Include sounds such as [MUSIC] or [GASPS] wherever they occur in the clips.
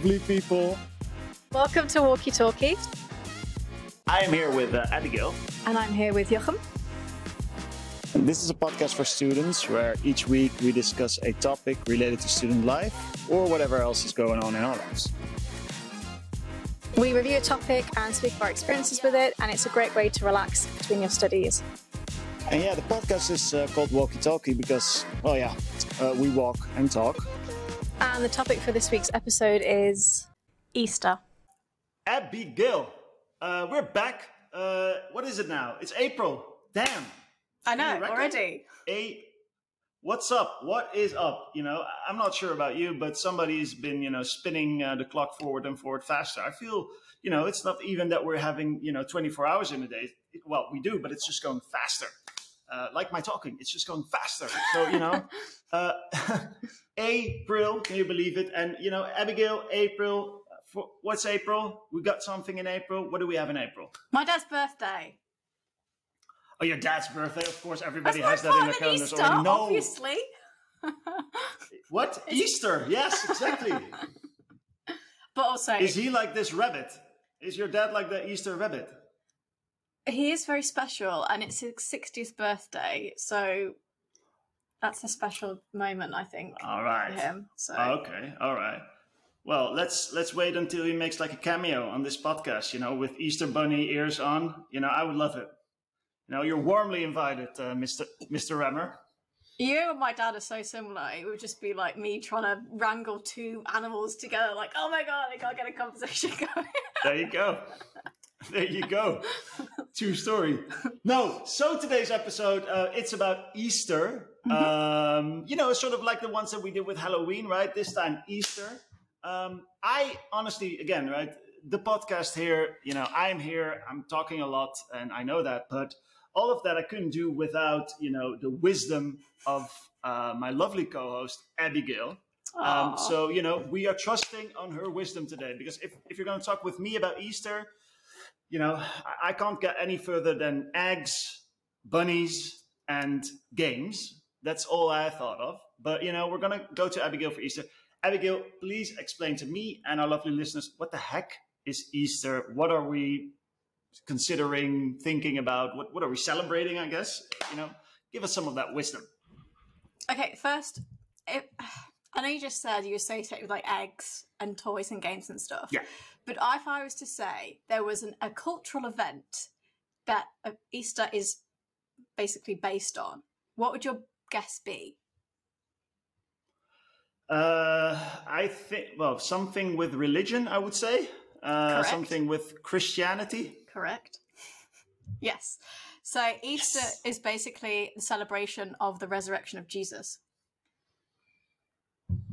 Hello, lovely people. Welcome to Walkie Talkie, I am here with uh, Abigail. and I'm here with Jochem. This is a podcast for students where each week we discuss a topic related to student life or whatever else is going on in our lives. We review a topic and speak of our experiences with it, and it's a great way to relax between your studies. And yeah, the podcast is uh, called Walkie Talkie because, well, yeah, uh, we walk and talk. And the topic for this week's episode is Easter. Abigail, uh, we're back. Uh, what is it now? It's April. Damn. I know already. A, what's up? What is up? You know, I- I'm not sure about you, but somebody's been, you know, spinning uh, the clock forward and forward faster. I feel, you know, it's not even that we're having, you know, 24 hours in a day. It- well, we do, but it's just going faster. Uh, like my talking, it's just going faster. So, you know, [LAUGHS] uh, [LAUGHS] April, can you believe it? And, you know, Abigail, April, for, what's April? We got something in April. What do we have in April? My dad's birthday. Oh, your dad's birthday, of course. Everybody my has that in their of calendars Easter, already. No, obviously. [LAUGHS] what Easter? Yes, exactly. [LAUGHS] But also, Is he like this rabbit? Is your dad like the Easter rabbit? he is very special, and it's his 60th birthday, so that's a special moment, I think, All for him. So Okay. All right. Well, let's let's wait until he makes like a cameo on this podcast. You know, with Easter bunny ears on. You know, I would love it. You know, you're warmly invited, uh, Mister Mister Rammer. you and my dad are so similar. It would just be like me trying to wrangle two animals together, like, oh my god, I can't get a conversation [LAUGHS] going. There you go. [LAUGHS] There you go. True story. No, so today's episode, uh, it's about Easter. Um, you know, sort of like the ones that we did with Halloween, right? This time, Easter. Um, I honestly, again, right, the podcast here, you know, I'm here, I'm talking a lot, and I know that, but all of that I couldn't do without, you know, the wisdom of uh, my lovely co host, Abigail. Um, so, you know, we are trusting on her wisdom today because if, if you're going to talk with me about Easter, you know, I, can't get any further than eggs, bunnies, and games. That's all I thought of. But, you know, we're going to go to Abigail for Easter. Abigail, please explain to me and our lovely listeners what the heck is Easter? What are we considering, thinking about? What, what are we celebrating, I guess? You know, give us some of that wisdom. Okay, first, if, I know you just said you associate with like eggs and toys and games and stuff. Yeah. But if I was to say there was an, a cultural event that uh, Easter is basically based on, what would your guess be? Uh, I think, well, something with religion, I would say. Uh, something with Christianity. Correct. [LAUGHS] yes. So Easter Yes. is basically the celebration of the resurrection of Jesus.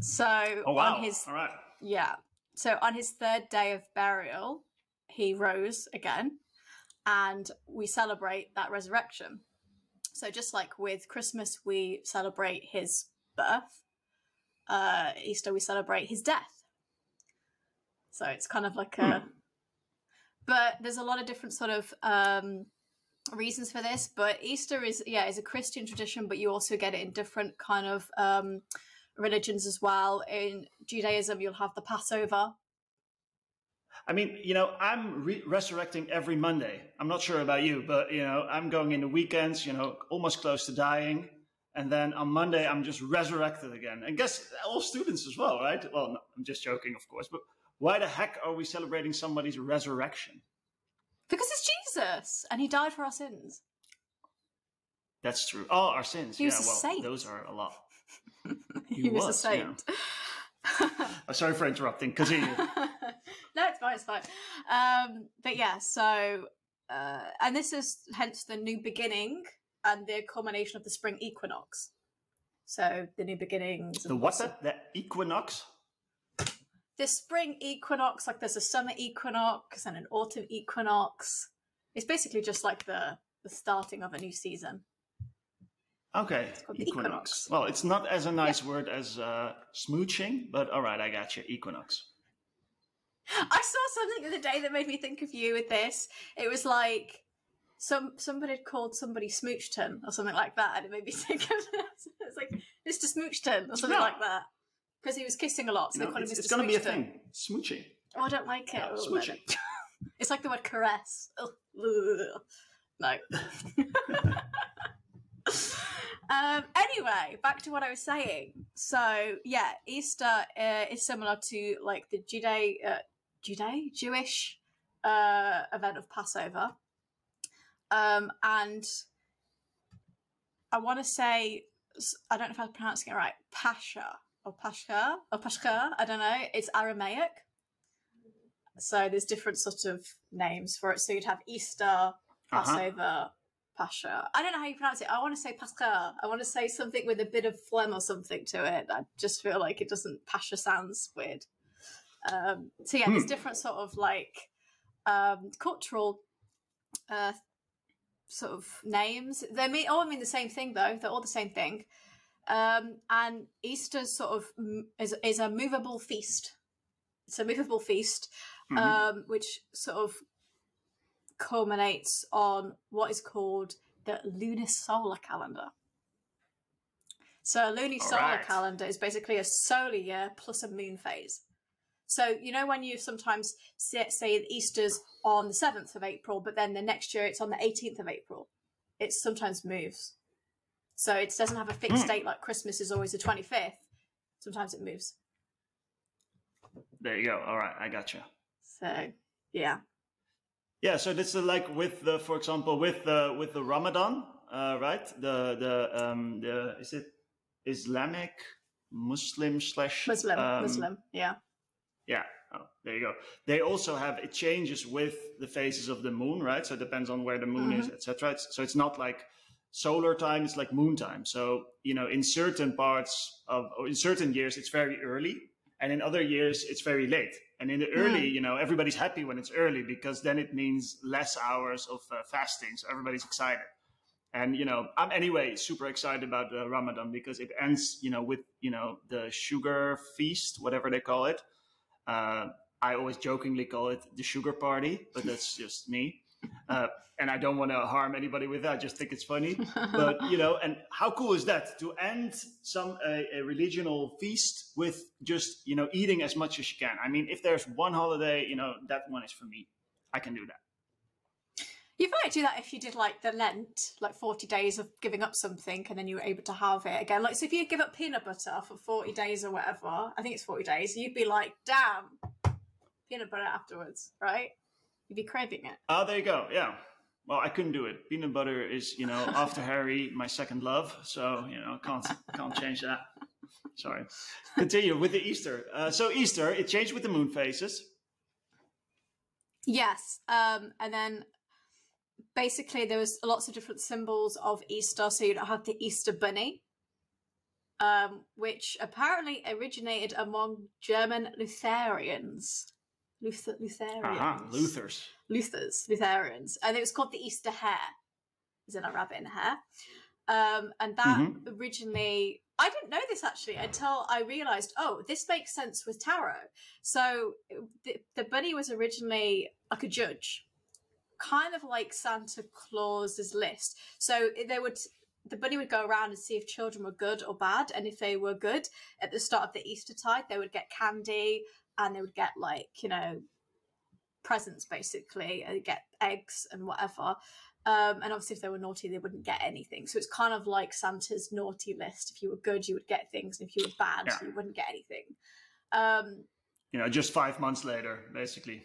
So Oh, wow. on his All right. Yeah. So on his third day of burial, he rose again, and we celebrate that resurrection. So just like with Christmas, we celebrate his birth. Uh, Easter, we celebrate his death. So it's kind of like a. But there's a lot of different sort of um, reasons for this. But Easter is yeah is a Christian tradition, but you also get it in different kind of um, religions as well. In Judaism, you'll have the Passover. I mean, you know, I'm re- resurrecting every Monday. I'm not sure about you, but, you know, I'm going into weekends, you know, almost close to dying. And then on Monday, I'm just resurrected again. And guess all students as well, right? Well, no, I'm just joking, of course. But why the heck are we celebrating somebody's resurrection? Because it's Jesus, and he died for our sins. That's true. Oh, our sins. He yeah, well, saint. those are a lot. He, He was, a was, yeah. saint. Oh, sorry for interrupting. Continue. [LAUGHS] no, it's fine, it's fine. Um, but yeah, so uh, and this is hence the new beginning and the culmination of the spring equinox. So the new beginnings. the what's that? The equinox? The spring equinox, like there's a summer equinox and an autumn equinox. It's basically just like the the starting of a new season. Okay, called equinox. equinox. Well, it's not as a nice word as uh, smooching, but all right, I got you. Equinox. I saw something the other day that made me think of you with this. It was like some somebody had called somebody Smoochton or something like that, and it made me [LAUGHS] think of this. It's like Mr. Smoochton or something Yeah. like that. because he was kissing a lot, so You they know, call him it's Mr. it's going to be a thing. Smooching. Oh, I don't like it. Yeah, Oh, no, smooching. It's like the word caress. No. [LAUGHS] [LAUGHS] [LAUGHS] um, anyway, back to what I was saying. So, yeah, Easter uh, is similar to like the Jude, uh, Jude? Jewish uh, event of Passover. Um, and I want to say, I don't know if I'm pronouncing it right, Pasha or Pascha or Pascha, I don't know. It's Aramaic. So there's different sort of names for it. So you'd have Easter, Uh-huh. Pascha. I don't know how you pronounce it. I want to say Pascha. I want to say something with a bit of phlegm or something to it. I just feel like it doesn't. Pasha sounds weird. Um, so yeah, there's Hmm. different sort of like um, cultural uh, sort of names. They mean all mean the same thing though. They're all the same thing. Um, and Easter sort of m- is is a movable feast. It's a movable feast, Mhm. um, which sort of culminates on what is called the lunisolar calendar. So a lunisolar Alright. calendar is basically a solar year plus a moon phase. So you know when you sometimes say, say Easter's on the seventh of April, but then the next year it's on the eighteenth of April. It sometimes moves. So it doesn't have a fixed Hmm. date like Christmas is always the twenty fifth. Sometimes it moves. There you go. All right, I gotcha. So yeah. Yeah, so this is like with the, for example, with the with the Ramadan, uh, right? The the um the is it Islamic Muslim slash Muslim, um, Muslim, yeah. Yeah. Oh, there you go. They also have it changes with the phases of the moon, right? So it depends on where the moon is, etc. So it's not like solar time; it's like moon time. So you know, in certain parts of in certain years, it's very early, and in other years, it's very late. And in the early, you know, everybody's happy when it's early because then it means less hours of uh, fasting, so everybody's excited. And you know, I'm anyway super excited about uh, Ramadan because it ends, you know, with you know the sugar feast, whatever they call it. Uh, I always jokingly call it the sugar party, but that's just me. Uh, and I don't want to harm anybody with that. I just think it's funny. [LAUGHS] But you know, and how cool is that to end some a, a religional feast with just you know eating as much as you can? I mean, if there's one holiday, you know, that one is for me. I can do that. You might do that if you did like the Lent, like 40 days of giving up something and then you were able to have it again. Like, so if you give up peanut butter for 40 days or whatever, I think it's 40 days, you'd be like, damn, peanut butter afterwards, right? You'd be craving it. Oh, there you go. Yeah. Well, I couldn't do it. Peanut butter is, you know, after Harry, my second love. So, you know, can't can't change that. Sorry. Continue with the Easter. Uh, so Easter, it changed with the moon phases. Yes. Um, and then basically there was lots of different symbols of Easter. So you'd have the Easter bunny, um, which apparently originated among German Lutherans. Luther- Lutherans. Uh-huh. Luther's. Luthers, Lutherans, and it was called the Easter hare, is in a rabbit in a hare. Um, and that Mhm. originally, I didn't know this actually until I realized, oh, this makes sense with tarot. So the, the bunny was originally like a judge, kind of like Santa Claus's list. So they would. The bunny would go around and see if children were good or bad, and if they were good at the start of the Easter tide, they would get candy and they would get like you know presents basically and get eggs and whatever. Um, and obviously if they were naughty they wouldn't get anything. So it's kind of like santa's naughty list. If you were good you would get things. And if you were bad Yeah. you wouldn't get anything. Um, You know, just five months later, basically.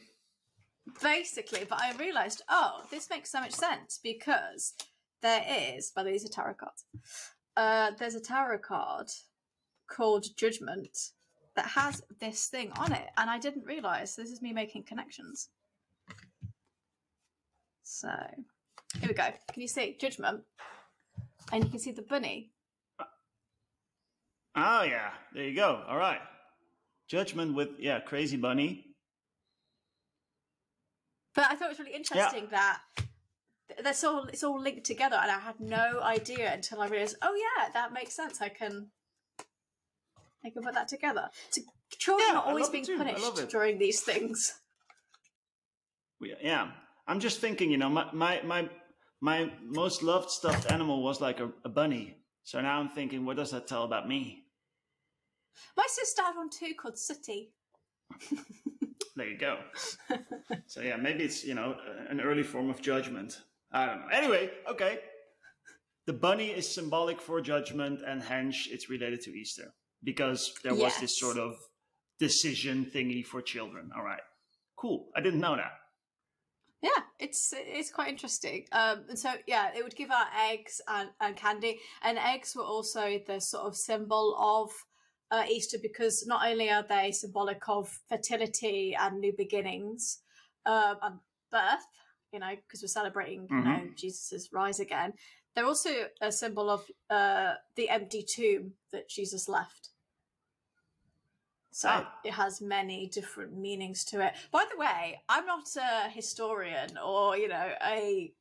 basically but i realized oh this makes so much sense because there is by the way these are tarot cards. Uh, there's a tarot card called judgment that has this thing on it and i didn't realize this is me making connections. So here we go. Can you see? Judgment. And you can see the bunny. Oh yeah, there you go. All right. Judgment with yeah, crazy bunny. but i thought it was really interesting that that's all it's all linked together and i had no idea until i realized oh yeah that makes sense. I can i can put that together so children Yeah, are always being too. I love punished during these things Yeah, I'm just thinking. You know, my my my, my most loved stuffed animal was like a, a bunny. So now I'm thinking, what does that tell about me? My sister had one too called Sooty. [LAUGHS] there you go. so yeah, maybe it's you know an early form of judgment. I don't know. Anyway, okay. The bunny is symbolic for judgment, and hence it's related to Easter because there was this sort of decision thingy for children. All right, cool. I didn't know that. Yeah, it's it's quite interesting. Um, and so yeah, it would give out eggs and, and candy, and eggs were also the sort of symbol of uh, Easter because not only are they symbolic of fertility and new beginnings um, and birth, you know, because we're celebrating you know Jesus's rise again. They're also a symbol of uh, the empty tomb that Jesus left. So Ah. it has many different meanings to it. By the way, I'm not a historian or you know a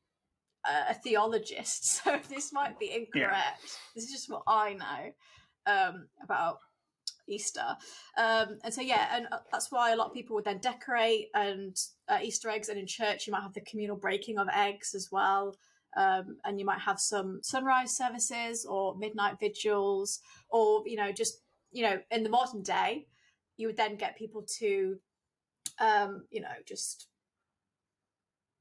a theologist, [LAUGHS] so this might be incorrect. This is just what I know um, about Easter, um, and so yeah, and uh, that's why a lot of people would then decorate and uh, Easter eggs, and in church you might have the communal breaking of eggs as well. Um, and you might have some sunrise services or midnight vigils, or you know, just you know, in the modern day, you would then get people to, um, you know, just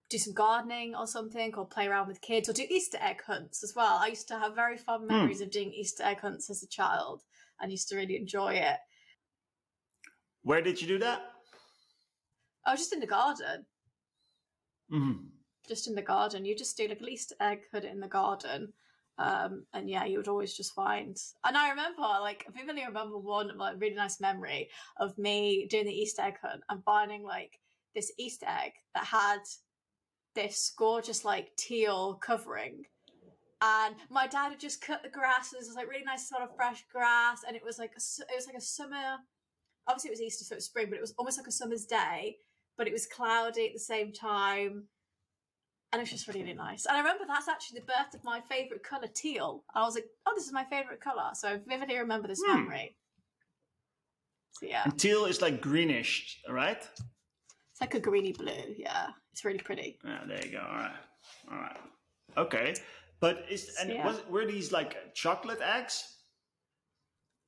do some gardening or something, or play around with kids, or do Easter egg hunts as well. I used to have very fond memories of doing Easter egg hunts as a child, and used to really enjoy it. Where did you do that? I was just in the garden, hmm just in the garden. You just do like an Easter egg hunt in the garden. Um, and yeah, you would always just find. And I remember, like, I vividly remember one like really nice memory of me doing the Easter egg hunt and finding like this Easter egg that had this gorgeous like teal covering. And my dad had just cut the grass. And this was like really nice, sort of fresh grass, and it was like a, it was like a summer. Obviously, it was Easter, so it was spring, but it was almost like a summer's day. But it was cloudy at the same time and it was just really, really nice. And I remember that's actually the birth of my favourite colour, teal. I was like, oh, this is my favourite colour. So I vividly remember this Hmm. memory. So yeah, And teal is like greenish, right? it's like a greeny blue. Yeah, it's really pretty. Yeah, there you go. All right, all right, okay. But is and Yeah. was were these like chocolate eggs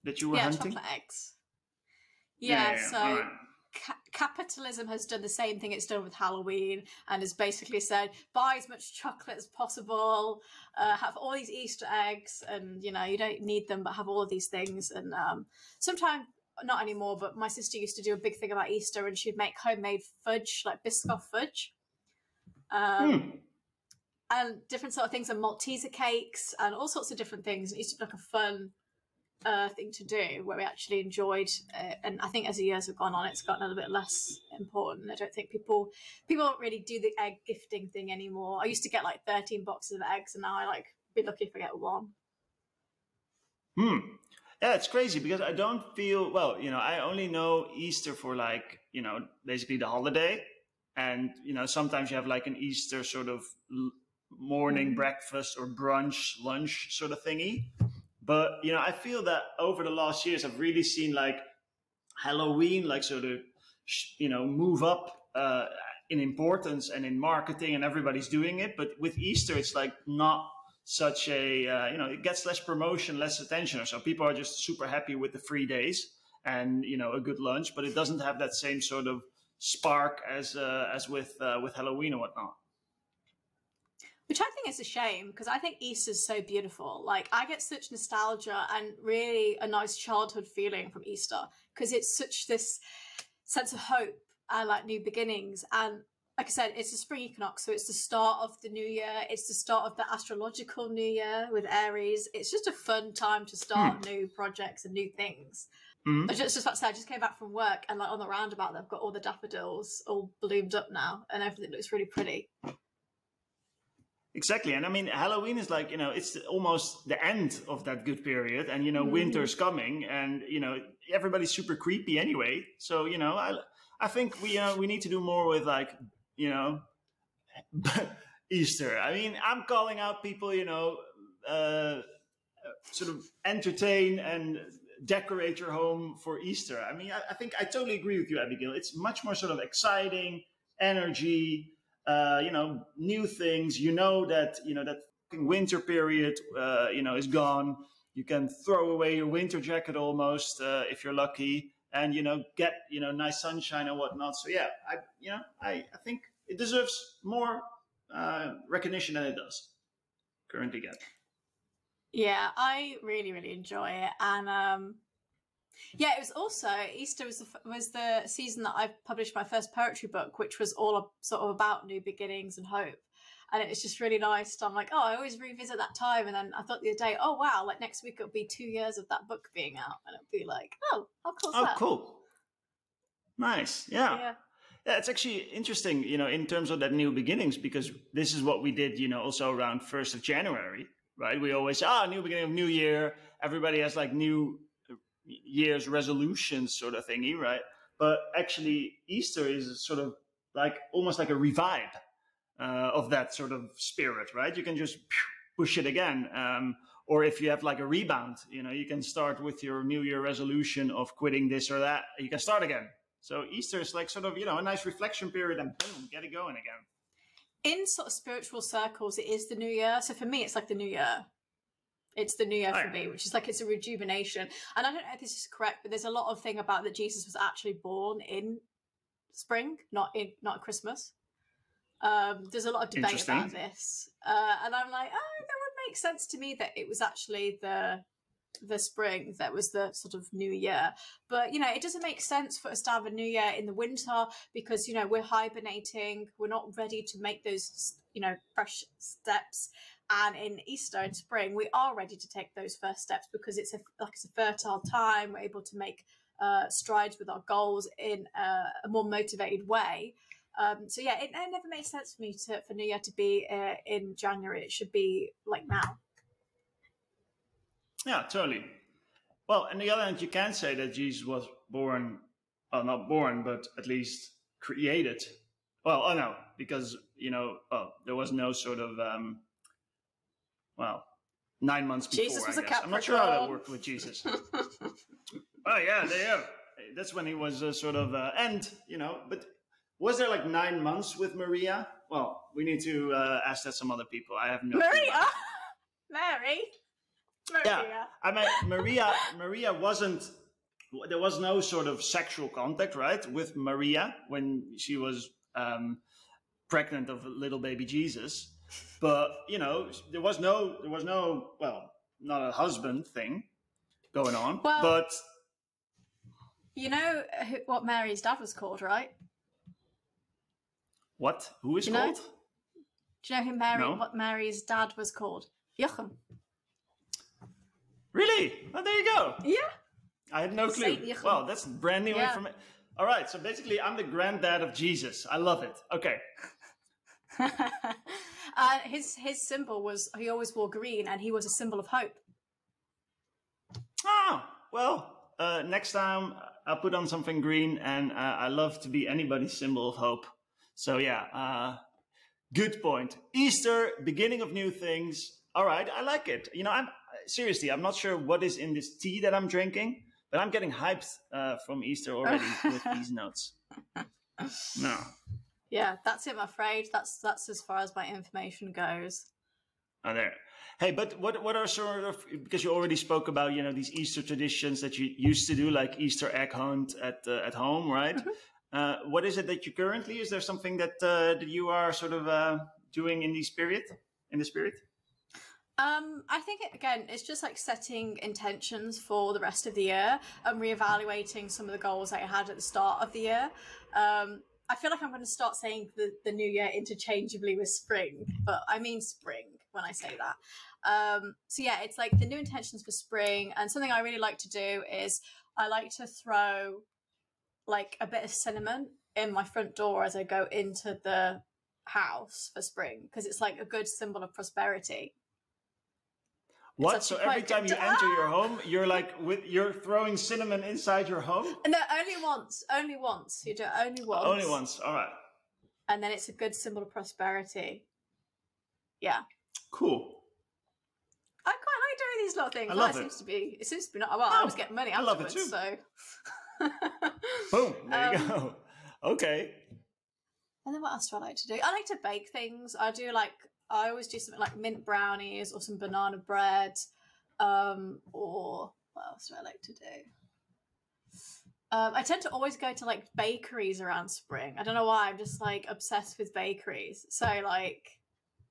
that you were yeah, hunting? chocolate eggs. Yeah, so all right. Ca- capitalism has done the same thing it's done with Halloween and has basically said buy as much chocolate as possible, uh, have all these Easter eggs, and you know you don't need them, but have all of these things. And um, sometimes not anymore, but my sister used to do a big thing about Easter, and she'd make homemade fudge, like Biscoff fudge. Um, Hmm. and different sort of things and Malteser cakes and all sorts of different things. It used to be like a fun uh, thing to do where we actually enjoyed it. And I think as the years have gone on, it's gotten a little bit less important. I don't think people people don't really do the egg gifting thing anymore. I used to get like thirteen boxes of eggs, and now I like be lucky if I get one. Hmm. Yeah, it's crazy because I don't feel well. You know, I only know Easter for like you know basically the holiday, and you know sometimes you have like an Easter sort of l- morning Mhm. breakfast or brunch lunch sort of thingy. But you know, I feel that over the last years, I've really seen like Halloween, like sort of you know move up uh, in importance and in marketing, and everybody's doing it. But with Easter, it's like not such a uh, you know it gets less promotion less attention so people are just super happy with the free days and you know a good lunch but it doesn't have that same sort of spark as uh, as with uh, with halloween or whatnot Which I think is a shame because I think Easter's so beautiful. Like I get such nostalgia and really a nice childhood feeling from Easter because it's such this sense of hope and like new beginnings. And like I said, it's the spring equinox, so it's the start of the new year. It's the start of the astrological new year with Aries. It's just a fun time to start new projects and new things. Mhm. I just, just about to say, I just came back from work and like on the roundabout, they've got all the daffodils all bloomed up now, and everything looks really pretty. Exactly and i mean halloween is like you know it's almost the end of that good period and you know Mhm. winter's coming and you know everybody's super creepy anyway so you know i i think we uh, we need to do more with like you know [LAUGHS] easter. I mean i'm calling out people you know uh sort of entertain and decorate your home for easter. I mean i, I think i totally agree with you abigail. It's much more sort of exciting energy uh, you know, new things. You know that you know that winter period, uh, you know, is gone. You can throw away your winter jacket almost uh, if you're lucky, and you know get you know nice sunshine and whatnot. So yeah, I you know I, I think it deserves more uh, recognition than it does currently get. Yeah, I really really enjoy it, and um, yeah, it was also Easter was the was the season that I published my first poetry book, which was all sort of about new beginnings and hope. And it was just really nice. I'm like, oh, I always revisit that time. And then I thought the other day, oh wow, like next week it'll be two years of that book being out, and it'll be like, oh, how cool! Oh, that? cool. Nice. Yeah. Yeah. Yeah, it's actually interesting, you know, in terms of that new beginnings, because this is what we did, you know, also around first of January, right? We always say, ah, new beginning of new year. Everybody has like new year's resolutions sort of thingy, right? But actually, Easter is sort of like almost like a revive uh, of that sort of spirit, right? You can just push it again. Um, or if you have like a rebound, you know, you can start with your New Year resolution of quitting this or that. You can start again. So Easter is like sort of, you know, a nice reflection period and boom, get it going again. In sort of spiritual circles, it is the new year. So for me, it's like the new year. It's the new year for me, which is like it's a rejuvenation. And I don't know if this is correct, but there's a lot of thing about that Jesus was actually born in spring, not in not Christmas. Um, there's a lot of debate about this, uh, and I'm like, oh, that would make sense to me that it was actually the the spring that was the sort of new year. But you know, it doesn't make sense for us to have a new year in the winter because you know we're hibernating, we're not ready to make those you know fresh steps. And in Easter and spring, we are ready to take those first steps because it's a like it's a fertile time. We're able to make uh, strides with our goals in uh, a more motivated way. Um, so yeah, it, it never made sense for me to for New Year to be uh, in January. It should be like now. Yeah, totally. Well, on the other hand, you can say that Jesus was born, well, not born, but at least created. Well, oh no, because, you know, well, there was no sort of, um, well, nine months before, Jesus was I a guess. I'm not sure how that worked with Jesus. [LAUGHS] oh, yeah, there you go. That's when he was uh, sort of, uh, and, you know, but was there like nine months with Maria? Well, we need to uh, ask that some other people. I have no. Maria, [LAUGHS] Mary, Maria. Yeah, I mean Maria. Maria wasn't. There was no sort of sexual contact, right, with Maria when she was um, pregnant of little baby Jesus. But you know, there was no, there was no, well, not a husband thing going on. Well- but You know what Mary's dad was called, right? what? Who is You know? called? Do you know who Mary? No. What Mary's dad was called? Joachim. Really? Oh, there you go. Yeah. I had no clue. Well, that's brand new Yeah. information. All right, so basically, I'm the granddad of Jesus. I love it. Okay. [LAUGHS] uh, his his symbol was he always wore green, and he was a symbol of hope. Oh, well, uh, next time I'll put on something green, and uh, I love to be anybody's symbol of hope. So, yeah, uh, good point. Easter, beginning of new things. All right, I like it. You know, I'm seriously, I'm not sure what is in this tea that I'm drinking, but I'm getting hyped uh, from Easter already [LAUGHS] with these notes. No. Yeah, that's it. I'm afraid that's that's as far as my information goes. Oh, there. Hey, but what what are sort of because you already spoke about you know these Easter traditions that you used to do like Easter egg hunt at uh, at home, right? Uh, what is it that you currently? Is there something that uh, that you are sort of uh, doing in the spirit in the spirit? Um, I think it, again, it's just like setting intentions for the rest of the year and reevaluating some of the goals that I had at the start of the year. Um, I feel like I'm going to start saying the, the new year interchangeably with spring, but I mean spring when I say that. Um, so yeah, it's like the new intentions for spring, and something I really like to do is I like to throw like a bit of cinnamon in my front door as I go into the house for spring because it's like a good symbol of prosperity. What? So every time you enter your home, you're like with you're throwing cinnamon inside your home. And no, only once. Only once. You do it only once. Only once. All right. And then it's a good symbol of prosperity. Yeah. Cool. I quite like doing these little things. I love it it. seems to be. It seems to be not. Well, I Oh, was getting money I love it afterwards, too. so. [LAUGHS] Boom. There you Um, go. [LAUGHS] Okay. And then what else do I like to do? I like to bake things. I do like I always do something like mint brownies or some banana bread. Um, or what else do I like to do? Um, I tend to always go to like bakeries around spring. I don't know why. I'm just like obsessed with bakeries. So like,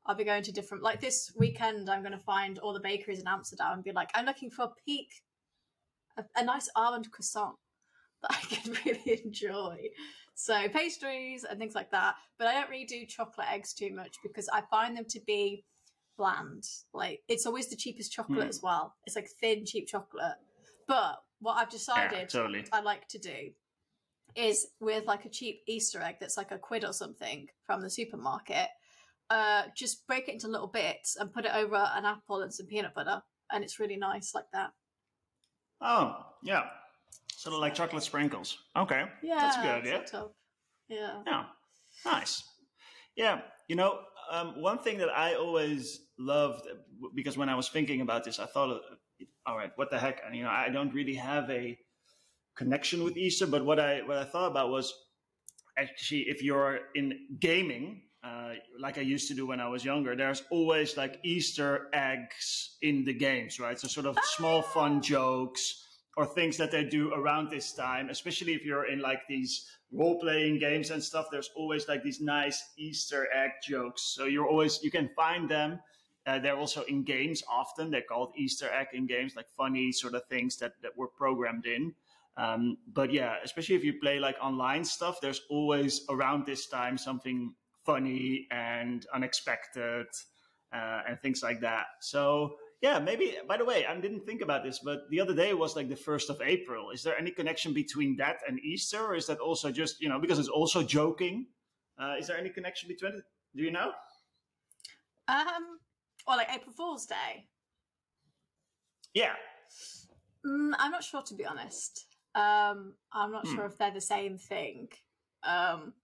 I'll be going to different. Like this weekend, I'm going to find all the bakeries in Amsterdam and be like, I'm looking for a peak, a, a nice almond croissant that I can [LAUGHS] really enjoy. So pastries and things like that. But I don't really do chocolate eggs too much because I find them to be bland. Like it's always the cheapest chocolate Hmm. as well. It's like thin, cheap chocolate. But what I've decided Yeah, totally. I like to do is with like a cheap Easter egg that's like a quid or something from the supermarket, uh, just break it into little bits and put it over an apple and some peanut butter, and it's really nice like that. Oh, yeah. Sort of like chocolate sprinkles. Okay. Yeah, That's a good idea. sort of. Yeah. Yeah, nice. Yeah, you know, um, one thing that I always loved because when I was thinking about this, I thought, uh, all right, what the heck? And you know, I don't really have a connection with Easter, but what I what I thought about was actually if you're in gaming. Uh, like I used to do when I was younger, there's always like Easter eggs in the games, right? So sort of small fun jokes or things that they do around this time, especially if you're in like these role playing games and stuff. There's always like these nice Easter egg jokes. So you're always you can find them. Uh, they're also in games often. They're called Easter egg in games, like funny sort of things that that were programmed in. Um, but yeah, especially if you play like online stuff, there's always around this time something funny and unexpected uh, and things like that. So yeah, maybe. By the way, I didn't think about this, but the other day was like the first of April. Is there any connection between that and Easter, or is that also just you know because it's also joking? Uh, is there any connection between it? Do you know? Um, or like April Fool's Day. Yeah. Mm, I'm not sure to be honest. Um, I'm not Hmm. sure if they're the same thing. Um,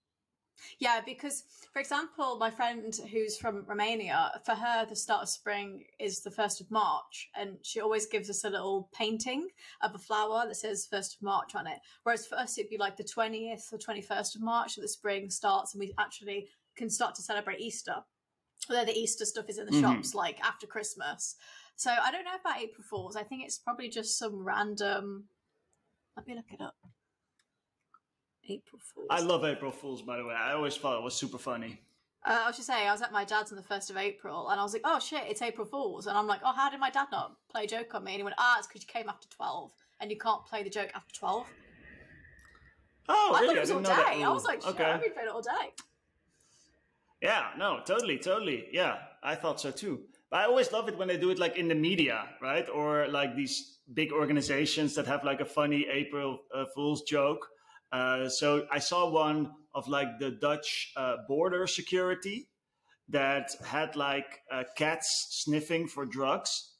yeah, because for example, my friend who's from Romania, for her the start of spring is the first of March, and she always gives us a little painting of a flower that says first of March on it. Whereas for us, it'd be like the twentieth or twenty first of March that the spring starts, and we actually can start to celebrate Easter. Although the Easter stuff is in the Mhm. shops like after Christmas. So I don't know about April Fools. I think it's probably just some random. Let me look it up. April Fools. I love April Fools, by the way. I always thought it was super funny. Uh, I was just saying, I was at my dad's on the first of April, and I was like, "Oh shit, it's April Fools!" And I'm like, "Oh, how did my dad not play a joke on me?" And he went, "Ah, it's because you came after twelve, and you can't play the joke after 12. Oh, I really? thought it was all didn't know that day. I was like, "Shit, okay. I've been playing it all day." Yeah, no, totally, totally. Yeah, I thought so too. But I always love it when they do it like in the media, right? Or like these big organizations that have like a funny April uh, Fool's joke. Uh, so I saw one of like the Dutch uh, border security that had like uh, cats sniffing for drugs.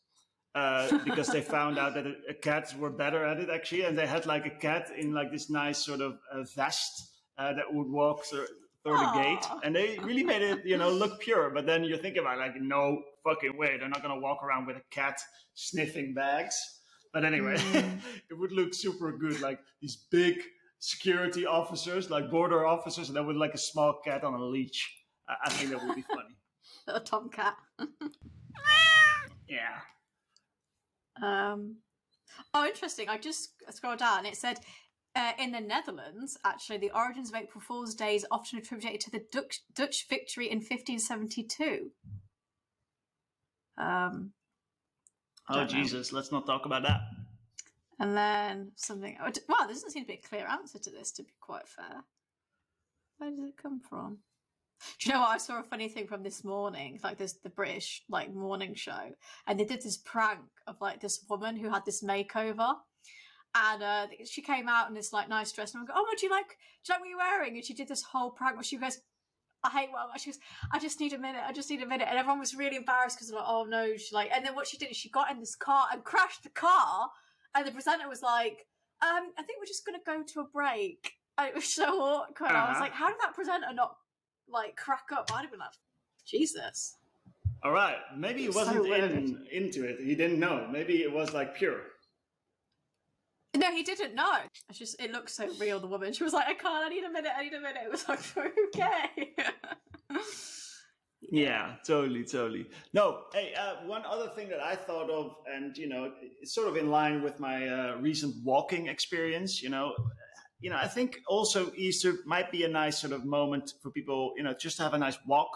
Uh, [LAUGHS] because they found out that uh, cats were better at it actually, and they had like a cat in like this nice sort of uh, vest uh, that would walk through, through the gate, and they really made it, you know, look pure. But then you think about it, like, no fucking way, they're not gonna walk around with a cat sniffing bags. But anyway, Mm. [LAUGHS] it would look super good, like these big security officers, like border officers, and then with like a small cat on a leash. I, I think that would be funny. [LAUGHS] A tomcat. [LAUGHS] Yeah. Um, oh, interesting. I just scrolled down. And it said uh, in the Netherlands, actually, the origins of April Fool's Day is often attributed to the Dutch, Dutch victory in 1572. Um, Oh Don't know. Jesus, let's not talk about that. And then something. Oh, wow, there doesn't seem to be a clear answer to this, to be quite fair. Where does it come from? Do you know what? I saw a funny thing from this morning, like this the British like morning show, and they did this prank of like this woman who had this makeover, and uh, she came out in this like nice dress, and I go, "Oh, do you like? Do you like what you're wearing?" And she did this whole prank where she goes, "I hate what." I'm-" She goes, "I just need a minute. I just need a minute," and everyone was really embarrassed because like, "Oh no!" She like, and then what she did is she got in this car and crashed the car, and the presenter was like, "Um, I think we're just gonna go to a break." And [LAUGHS] it was so awkward. I was Uh-huh. like, "How did that presenter not like crack up?" I'd have been like, "Jesus." All right, maybe he wasn't weird. in, into it. He didn't know. Maybe it was like pure. No, he didn't know. It's just it looks so real. The woman, she was like, "I can't. I need a minute. I need a minute." It was like, [LAUGHS] "Okay." [LAUGHS] Yeah, totally, totally. No, hey, uh, one other thing that I thought of, and you know, it's sort of in line with my uh, recent walking experience. You know, you know, I think also Easter might be a nice sort of moment for people, you know, just to have a nice walk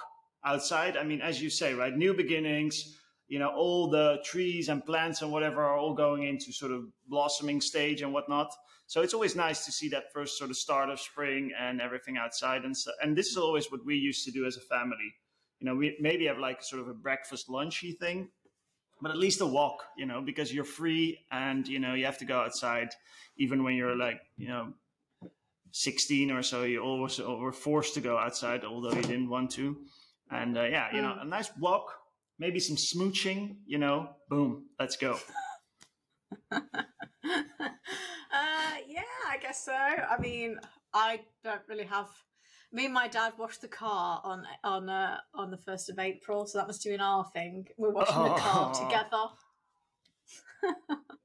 outside. I mean, as you say, right, new beginnings. You know, all the trees and plants and whatever are all going into sort of blossoming stage and whatnot. So it's always nice to see that first sort of start of spring and everything outside. And so, and this is always what we used to do as a family you know, we maybe have like sort of a breakfast lunchy thing, but at least a walk, you know, because you're free and you know you have to go outside, even when you're like you know, sixteen or so. You always were forced to go outside, although you didn't want to. And uh, yeah, you know, a nice walk, maybe some smooching, you know, boom, let's go. [LAUGHS] uh, yeah, I guess so. I mean, I don't really have me and my dad washed the car on on uh, on the first of April, so that must have been our thing. We're washing oh. the car together.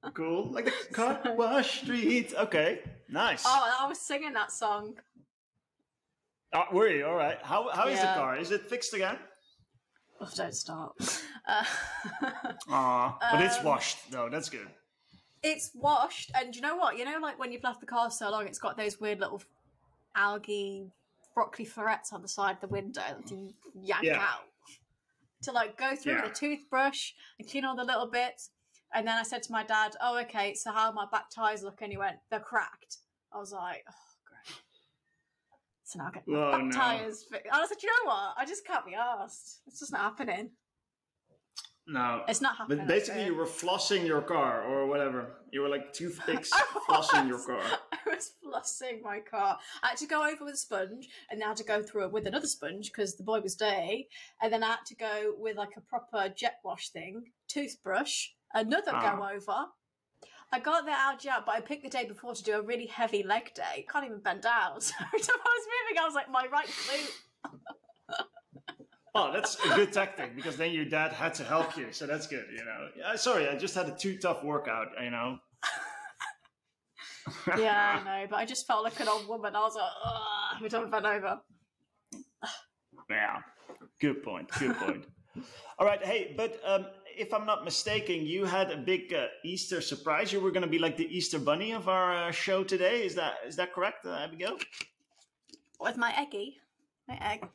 [LAUGHS] cool, like the car wash street. Okay, nice. Oh, I was singing that song. Oh, were you all right? How how is yeah. the car? Is it fixed again? Oh, don't start. [LAUGHS] Uh, Aw, but um, it's washed though. That's good. It's washed, and you know what? You know, like when you've left the car so long, it's got those weird little algae broccoli florets on the side of the window to yank yeah. out. To like go through yeah. with a toothbrush and clean all the little bits. And then I said to my dad, Oh, okay, so how my back tires look? And he went, They're cracked. I was like, Oh, great. So now I get my oh, back no. tires fixed. I was like, You know what? I just can't be asked. It's just not happening. No, it's not happening. But basically, you were flossing your car or whatever. You were like toothpicks [LAUGHS] flossing your car. [LAUGHS] I was flossing my car. I had to go over with a sponge, and then I had to go through it with another sponge because the boy was dirty. And then I had to go with like a proper jet wash thing, toothbrush, another ah. go over. I got the algae out, but I picked the day before to do a really heavy leg day. Can't even bend down. [LAUGHS] So every time I was moving, I was like, my right glute. Oh, that's a good tactic because then your dad had to help you, so that's good. You know, yeah, sorry, I just had a too tough workout. You know. [LAUGHS] yeah, I know, but I just felt like an old woman. I was like, we don't bent over. yeah, good point. Good point. All right, hey, but um, if I'm not mistaken, you had a big uh, Easter surprise. You were going to be like the Easter bunny of our uh, show today. Is that is that correct, uh, Abigail? With my eggy, my egg.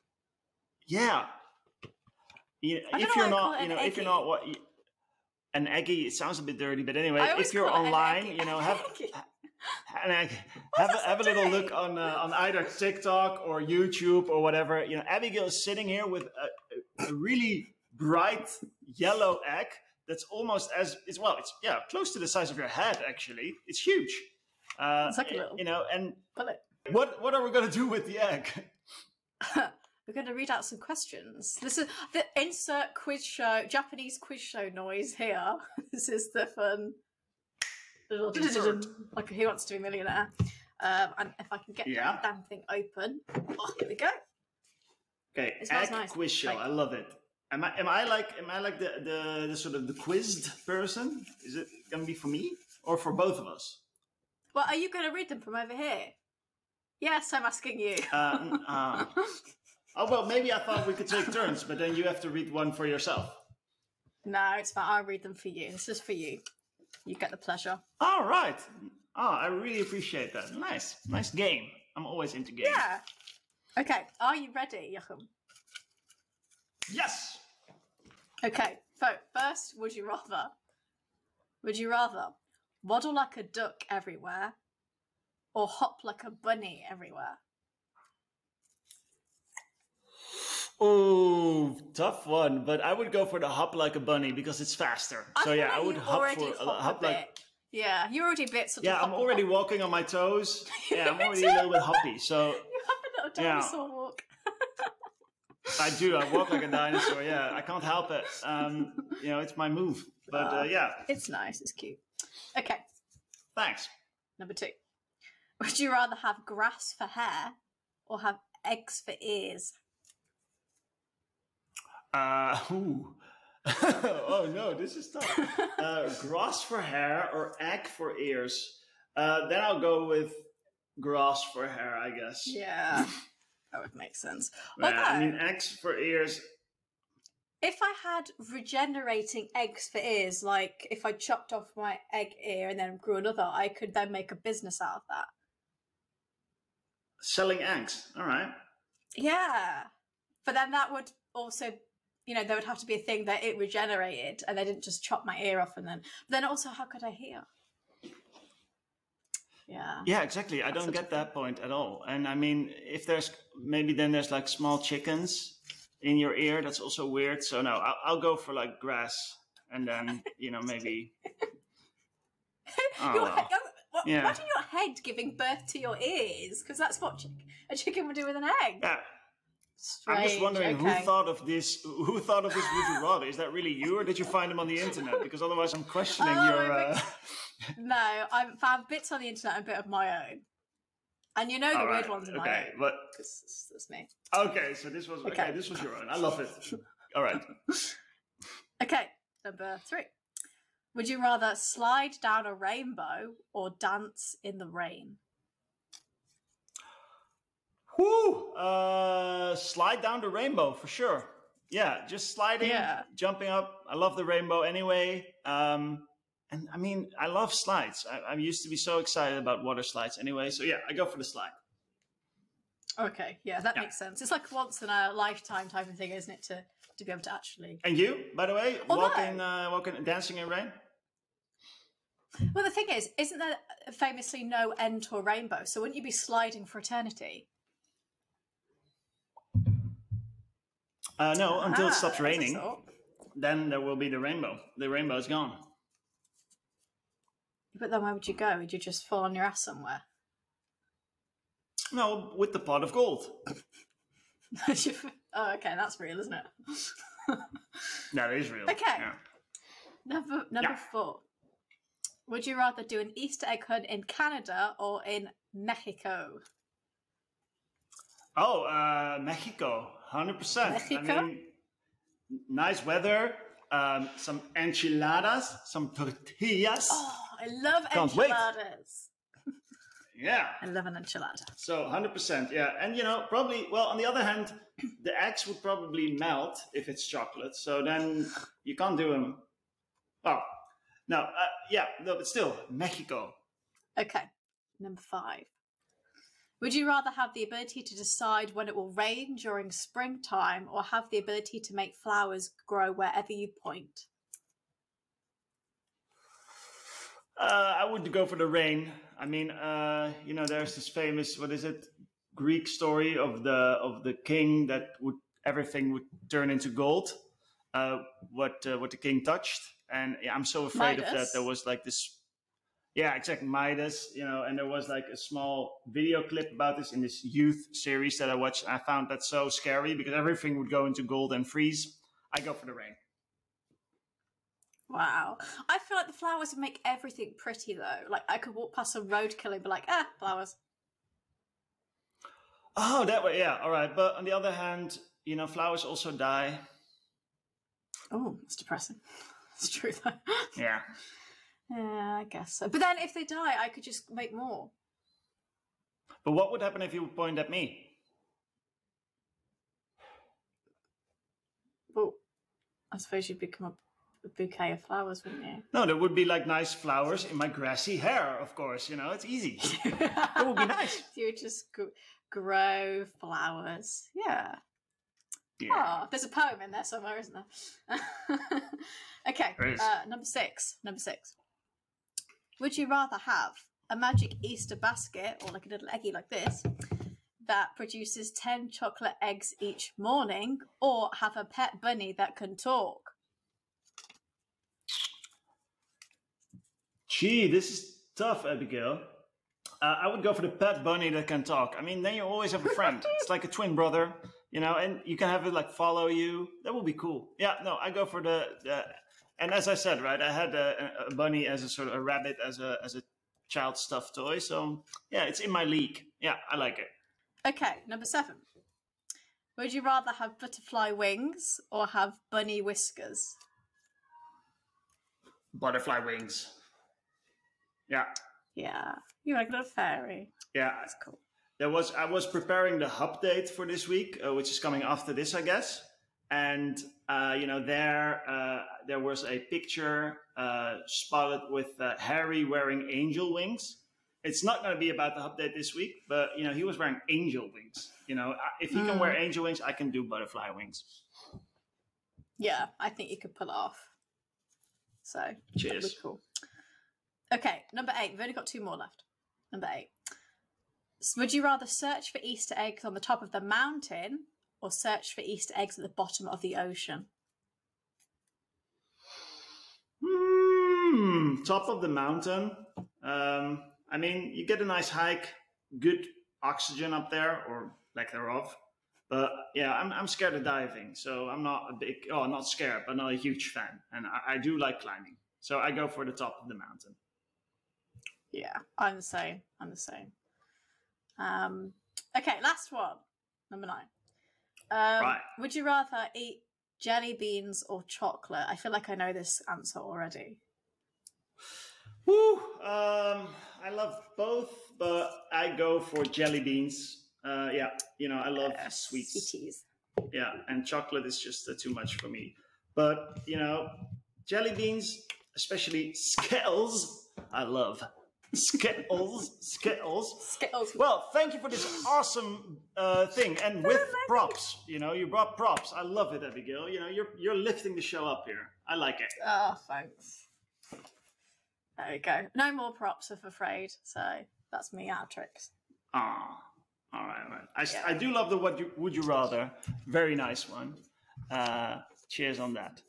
Yeah, you, if you're not, you know, if you're not what an eggy, it sounds a bit dirty, but anyway, if you're online, you know, have and I have, a, have a little look on uh, on either TikTok or YouTube or whatever. You know, Abigail is sitting here with a, a really bright yellow egg that's almost as it's well, it's yeah, close to the size of your head. Actually, it's huge. Uh, it's like a little, you know, and what what are we gonna do with the egg? [LAUGHS] We're going to read out some questions. This is the insert quiz show, Japanese quiz show noise here. [LAUGHS] this is the fun like who wants to be a millionaire. Um, and if I can get yeah. that damn thing open, oh, here we go. Okay, egg nice. quiz show. Like, I love it. Am I am I like am I like the, the the sort of the quizzed person? Is it gonna be for me or for both of us? Well, are you going to read them from over here? Yes, I'm asking you. Uh, uh, [LAUGHS] Oh well, maybe I thought we could take turns, but then you have to read one for yourself. No, it's fine. I'll read them for you. This is for you. You get the pleasure. All right. Oh, I really appreciate that. Nice, nice game. I'm always into games. Yeah. Okay. Are you ready, Joachim? Yes. Okay. So first, would you rather? Would you rather waddle like a duck everywhere, or hop like a bunny everywhere? Oh, tough one. But I would go for the hop like a bunny because it's faster. I so yeah, I would hop for hop, like. Yeah, you're already a bit. yeah, I'm already hop. walking on my toes. [LAUGHS] Yeah, I'm [LAUGHS] already a little bit hoppy. So [LAUGHS] you have a little dinosaur yeah. walk. I do. I walk like a dinosaur. Yeah, I can't help it. Um, you know, it's my move. But uh, yeah, it's nice. It's cute. Okay. Thanks. Number two. Would you rather have grass for hair or have eggs for ears? Uh, [LAUGHS] ooh. [LAUGHS] oh no, this is tough. [LAUGHS] Uh, grass for hair or egg for ears? Uh, then I'll go with grass for hair, I guess. Yeah, that would make sense. Yeah, I mean, eggs for ears. if I had regenerating eggs for ears, like if I chopped off my egg ear and then grew another, I could then make a business out of that. Selling eggs. All right. Yeah. But then that would also, you know, there would have to be a thing that it regenerated and they didn't just chop my ear off and then. But then also, how could I hear? Yeah. Yeah, exactly. I don't get that point at all. And I mean, if there's maybe then there's like small chickens in your ear, that's also weird. So no, I'll, I'll go for like grass, and then you know [LAUGHS] maybe. [LAUGHS] Oh, your well. Yeah. Imagine your head giving birth to your ears, because that's what chick- a chicken would do with an egg. Yeah, Strange. I'm just wondering okay. who thought of this. Who thought of this would you rather? Is that really you, or did you find them on the internet? Because otherwise, I'm questioning Oh, your. Uh... [LAUGHS] No, I've found bits on the internet and a bit of my own. And you know the All weird ones are my Okay, own. but that's me. okay, so this was okay. Okay. This was your own. I love it. [LAUGHS] All right. Okay, number three. Would you rather slide down a rainbow or dance in the rain? Whoo! Uh, slide down the rainbow for sure. Yeah, just sliding, Yeah. jumping up. I love the rainbow anyway. Um, and I mean, I love slides. I, I used to be so excited about water slides anyway. So yeah, I go for the slide. Okay, yeah, that Yeah. makes sense. It's like once in a lifetime type of thing, isn't it? To to be able to actually. And you, by the way, Although- walking, uh, walking, dancing in rain. Well, the thing is, isn't there famously no end to a rainbow? So wouldn't you be sliding for eternity? Uh, no, until it Ah, stops raining. Then there will be the rainbow. The rainbow is gone. But then where would you go? Would you just fall on your ass somewhere? No, with the pot of gold. [LAUGHS] oh, okay, that's real, isn't it? [LAUGHS] That is real. Okay. Yeah. Number number Yeah. four. Would you rather do an Easter egg hunt in Canada or in Mexico? Oh, uh, Mexico, hundred percent. I Mexico? mean, nice weather, um, some enchiladas, some tortillas. Oh, I love Can't wait. enchiladas. [LAUGHS] Yeah. I love an enchilada. So hundred percent, yeah. And you know, probably. Well, on the other hand, the eggs would probably melt if it's chocolate. So then you can't do them. Oh, no, uh, yeah, no, but still, Mexico. Okay, number five. Would you rather have the ability to decide when it will rain during springtime or have the ability to make flowers grow wherever you point? Uh, I would go for the rain. I mean, uh, you know, there's this famous what is it, Greek story of the of the king that would everything would turn into gold. Uh, what uh, what the king touched, and yeah, I'm so afraid of that. There was like this, yeah, exactly Midas, you know, and there was like a small video clip about this in this youth series that I watched. I found that so scary because everything would go into gold and freeze. I go for the rain. Wow. I feel like the flowers would make everything pretty though. Like I could walk past a roadkill and be like, ah, flowers. Oh, that way, yeah, all right. But on the other hand, you know, flowers also die. Oh, it's depressing. [LAUGHS] It's true though. Yeah. Yeah, I guess so. But then if they die, I could just make more. But what would happen if you would point at me? Well, I suppose you'd become a, a bouquet of flowers, wouldn't you? No, there would be like nice flowers in my grassy hair, of course. You know, it's easy. [LAUGHS] it would be nice. [LAUGHS] You would just gr- grow flowers. Yeah. Yeah. Oh, there's a poem in there somewhere, isn't there? [LAUGHS] okay, There is. uh, number six. Number six. Would you rather have a magic Easter basket or like a little eggy like this that produces 10 chocolate eggs each morning or have a pet bunny that can talk? Gee, this is tough, Abigail. Uh, I would go for the pet bunny that can talk. I mean, then you always have a friend. it's like a twin brother, you know, and you can have it like follow you. That would be cool. Yeah, no, I go for the. the and as I said, right, I had a, a bunny as a sort of a rabbit as a as a child stuffed toy. So yeah, it's in my league. Yeah, I like it. Okay, number seven. Would you rather have butterfly wings or have bunny whiskers? Butterfly wings. Yeah, Yeah, you're like a little fairy. yeah. That's cool. There was I was preparing the update for this week, uh, which is coming after this, I guess. And uh, you know there uh, there was a picture uh, spotted with uh, Harry wearing angel wings. It's not going to be about the update this week, but you know he was wearing angel wings. You know, if he can wear angel wings, I can do butterfly wings. Yeah, I think you could pull it off. So Cheers. cool. Okay, number eight. We've only got two more left. Number eight. S- Would you rather search for Easter eggs on the top of the mountain or search for Easter eggs at the bottom of the ocean? Hmm, top of the mountain. Um, I mean, you get a nice hike, good oxygen up there, or lack thereof. But yeah, I'm, I'm scared of diving, so I'm not a big, oh, not scared, but not a huge fan. And I, I do like climbing, so I go for the top of the mountain. Yeah, I'm the same. I'm the same. Um, okay, last one. Number nine. Um, Right. Would you rather eat jelly beans or chocolate? I feel like I know this answer already. Woo! Um, I love both, but I go for jelly beans. Uh, yeah, you know, I love sweets. Sweeties. yeah, and chocolate is just uh, too much for me. But you know, jelly beans, especially [LAUGHS] Skittles, I love Skittles, Skittles. Skittles. Well, thank you for this awesome uh, thing, and with props. You know, you brought props. I love it, Abigail. You know, you're you're lifting the show up here. I like it. Oh, thanks. There we go. No more props, if afraid. So that's me out of tricks. Ah, all right, all right. I, Yeah. I do love the what you would you rather. Very nice one. Uh, cheers on that.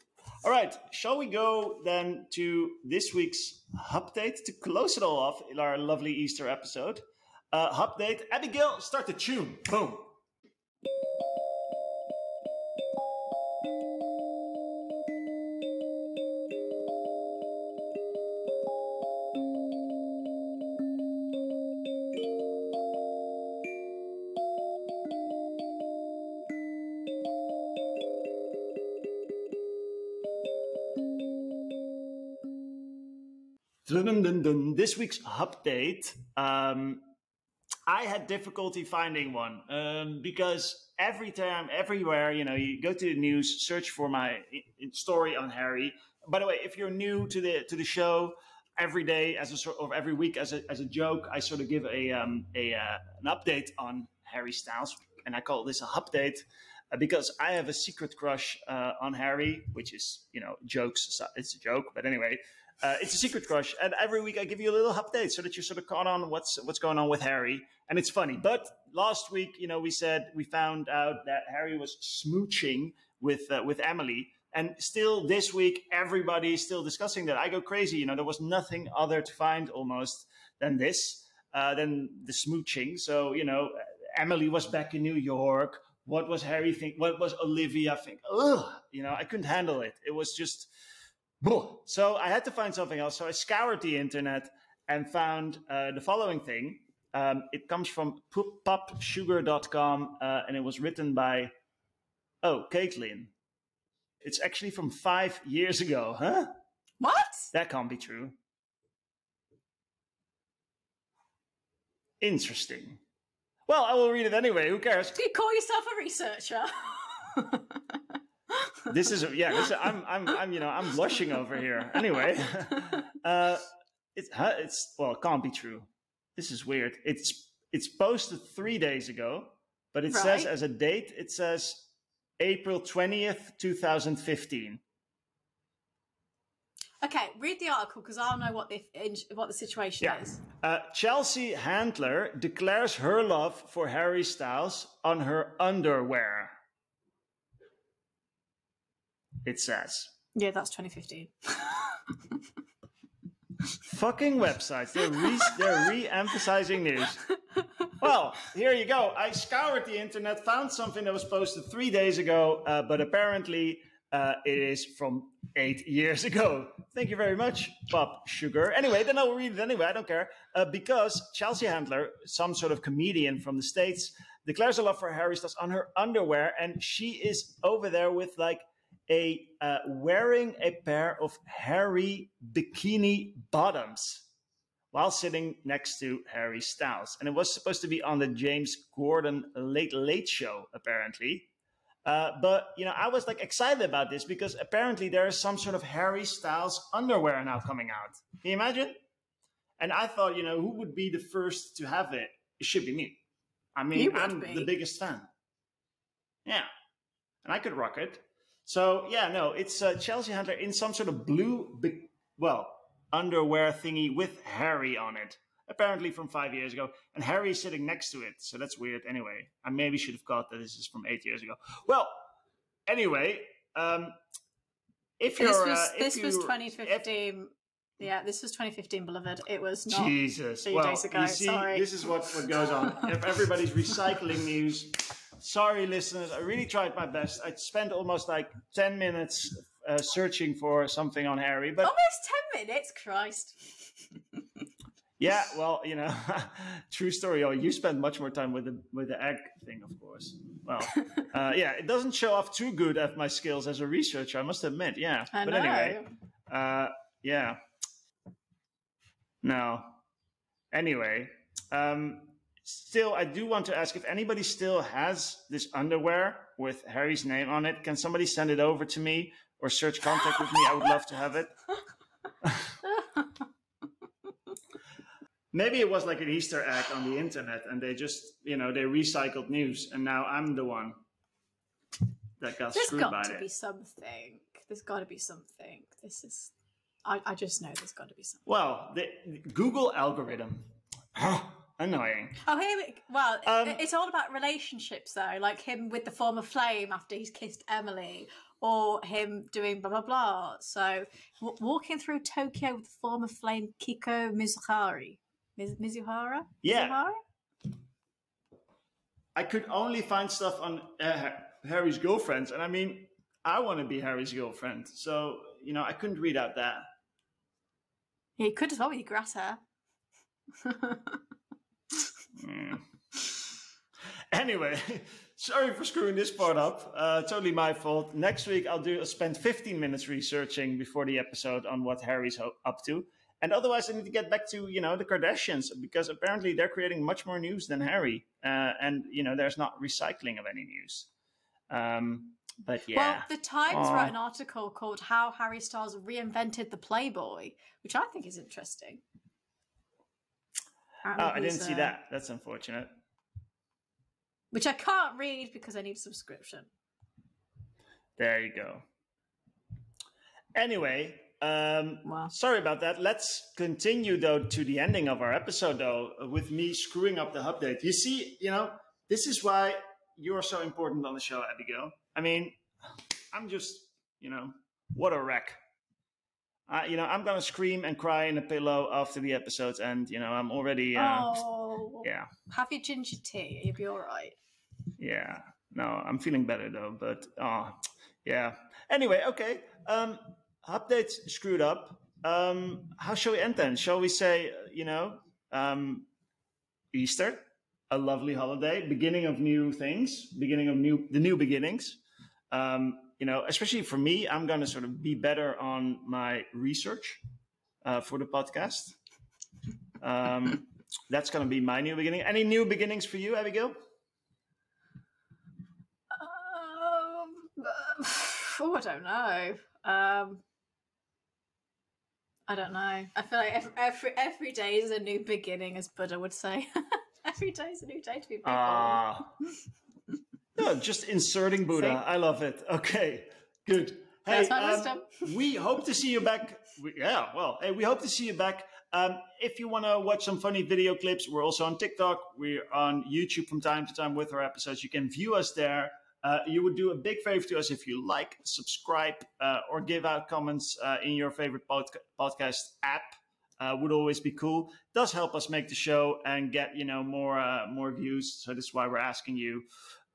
All right, shall we go then to this week's update to close it all off in our lovely Easter episode? Uh, update, Abigail, start the tune. Boom. Dun. This week's update. Um, I had difficulty finding one um, because every time, everywhere, you know, you go to the news, search for my story on Harry. By the way, if you're new to the to the show, every day as a sort of every week as a as a joke, I sort of give a um, a uh, an update on Harry Styles, and I call this a update uh, because I have a secret crush uh, on Harry, which is you know jokes. It's a joke, but anyway, uh, it's a secret crush, and every week I give you a little update so that you're sort of caught on what's what's going on with Harry, and it's funny. But last week, you know, we said we found out that Harry was smooching with uh, with Emily, and still this week everybody is still discussing that. I go crazy. You know, there was nothing other to find almost than this, uh, than the smooching. So you know, Emily was back in New York. What was Harry think? What was Olivia think? Ugh, you know, I couldn't handle it. It was just. Blah. So I had to find something else. So I scoured the internet and found uh, the following thing. Um, it comes from pu- popsugar.com uh, and it was written by, oh, Caitlin. It's actually from five years ago, huh? What? That can't be true. Interesting. Well, I will read it anyway. Who cares? Do you call yourself a researcher? [LAUGHS] This is yeah. This is, I'm I'm I'm you know I'm blushing over here. Anyway, [LAUGHS] uh, it's huh, it's well, it can't be true. This is weird. It's it's posted three days ago, but it says as a date it says April twentieth, two thousand fifteen. okay, read the article because I'll know what the what the situation Yeah. is. Uh, Chelsea Handler declares her love for Harry Styles on her underwear. It says. Yeah, that's 2015. Fucking websites. They're re- they're re-emphasizing news. Well, here you go. I scoured the internet, found something that was posted three days ago, uh, but apparently uh, it is from eight years ago. Thank you very much, Pop Sugar. Anyway, then I'll read it anyway. I don't care uh, because Chelsea Handler, some sort of comedian from the states, declares a love for Harry Styles on her underwear, and she is over there with like a uh, wearing a pair of hairy bikini bottoms while sitting next to Harry Styles. And it was supposed to be on the James Corden Late Late Show, apparently. Uh, but you know, I was like excited about this because apparently there is some sort of Harry Styles underwear now coming out. Can you imagine? And I thought, you know, who would be the first to have it? It should be me. I mean, I'm be. the biggest fan. Yeah, and I could rock it. So yeah, no, it's uh, Chelsea Handler in some sort of blue, well, underwear thingy with Harry on it. Apparently from five years ago, and Harry is sitting next to it. So that's weird. Anyway, I maybe should have got that this is from eight years ago. Well, anyway, um, if you're This uh, was if this was you- 2015. Yeah, this was 2015, beloved. It was not. Jesus. three well, days ago, you see, sorry. this is what, what goes on. if everybody's recycling news, sorry, listeners. I really tried my best. I spent almost like ten minutes uh, searching for something on Harry, but Almost 10 minutes, Christ. [LAUGHS] Yeah, well, you know, [LAUGHS] true story. Oh, you spend much more time with the with the egg thing, of course. Well, [LAUGHS] uh, yeah, it doesn't show off too good at my skills as a researcher, I must admit. Yeah, I but know. anyway, uh, yeah, no. Anyway, um, still, I do want to ask if anybody still has this underwear with Harry's name on it. Can somebody send it over to me or search contact with me? I would love to have it. [LAUGHS] Maybe it was like an Easter egg on the internet, and they just, you know, they recycled news, and now I'm the one that got There's screwed got by to it. be something. There's got to be something. This is. I, I just know there's got to be something. Well, the Google algorithm, [GASPS] [LAUGHS] annoying. Oh, here we. Well, Um, it's all about relationships, though. Like him with the former flame after he's kissed Emily, or him doing blah blah blah. So, w- walking through Tokyo with the former flame Kiko Mizuhari. Miz- Mizuhara? Yeah. Mizuhara? I could only find stuff on uh, Harry's girlfriends, and I mean, I want to be Harry's girlfriend, so you know, I couldn't read out that. Yeah, he could as well with your grass hair. Mm. [LAUGHS] Anyway, [LAUGHS] sorry for screwing this part up. Uh, totally my fault. Next week I'll do spend 15 minutes researching before the episode on what Harry's ho- up to. And otherwise, I need to get back to you know the Kardashians because apparently they're creating much more news than Harry, uh, and you know there's not recycling of any news. Um, but yeah, Well, the Times Aw. wrote an article called "How Harry Styles Reinvented the Playboy," which I think is interesting. Oh, I didn't see uh, that. That's unfortunate. Which I can't read because I need a subscription. There you go. Anyway, um, Wow. sorry about that. Let's continue though to the ending of our episode though, with me screwing up the update. You see, you know, this is why you're so important on the show, Abigail. I mean, I'm just, you know, what a wreck. I, you know, I'm gonna scream and cry in a pillow after the episodes, and you know, I'm already, uh, oh, yeah, have your ginger tea. You'll be all right. yeah. No, I'm feeling better though, but oh, yeah. Anyway, okay. Um, updates screwed up. Um, how shall we end then? Shall we say, uh, you know, um, Easter, a lovely holiday, beginning of new things, beginning of new, the new beginnings. Um, you know, especially for me, I'm going to sort of be better on my research uh, for the podcast. Um, that's going to be my new beginning. Any new beginnings for you, Abigail? Um, oh, [SIGHS] I don't know. Um, I don't know. I feel like every every, every day is a new beginning, as Buddha would say. [LAUGHS] every day is a new day to be born. Ah. [LAUGHS] no, just inserting Buddha. See? I love it. Okay, good. That's my um, [LAUGHS] we hope to see you back. We, yeah, well, hey, we hope to see you back. Um, if you want to watch some funny video clips, we're also on TikTok. We're on YouTube from time to time with our episodes. You can view us there. Uh, you would do a big favor to us if you like, subscribe, uh, or give out comments uh, in your favorite podca- podcast app. Uh, would always be cool. Does help us make the show and get you know more uh, more views. So this is why we're asking you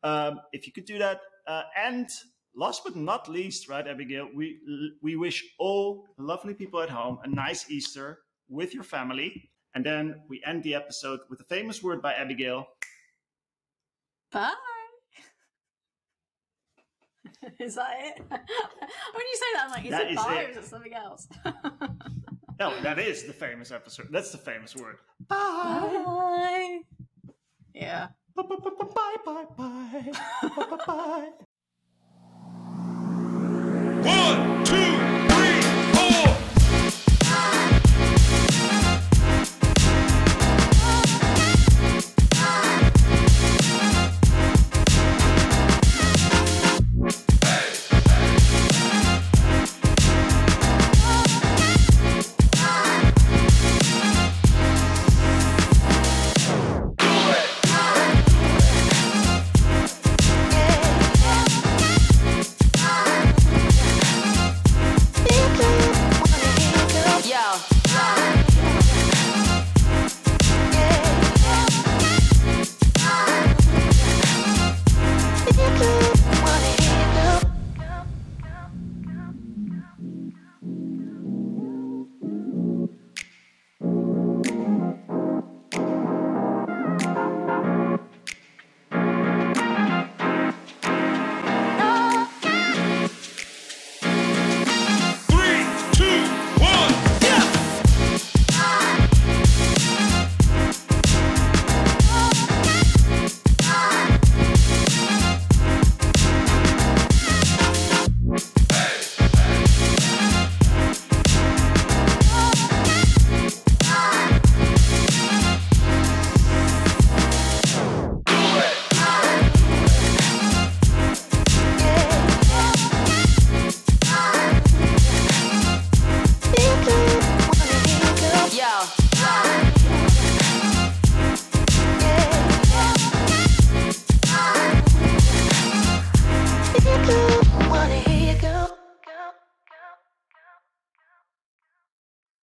um, if you could do that. Uh, and last but not least, right, Abigail, we we wish all lovely people at home a nice Easter with your family. And then we end the episode with a famous word by Abigail. Bye. [LAUGHS] is that it? [LAUGHS] when you say that, I'm like, is That it is bye it. or is it something else? [LAUGHS] No, that is the famous episode. That's the famous word. bye. Yeah. Bye bye Bye bye bye. Bye bye. bye. One, two.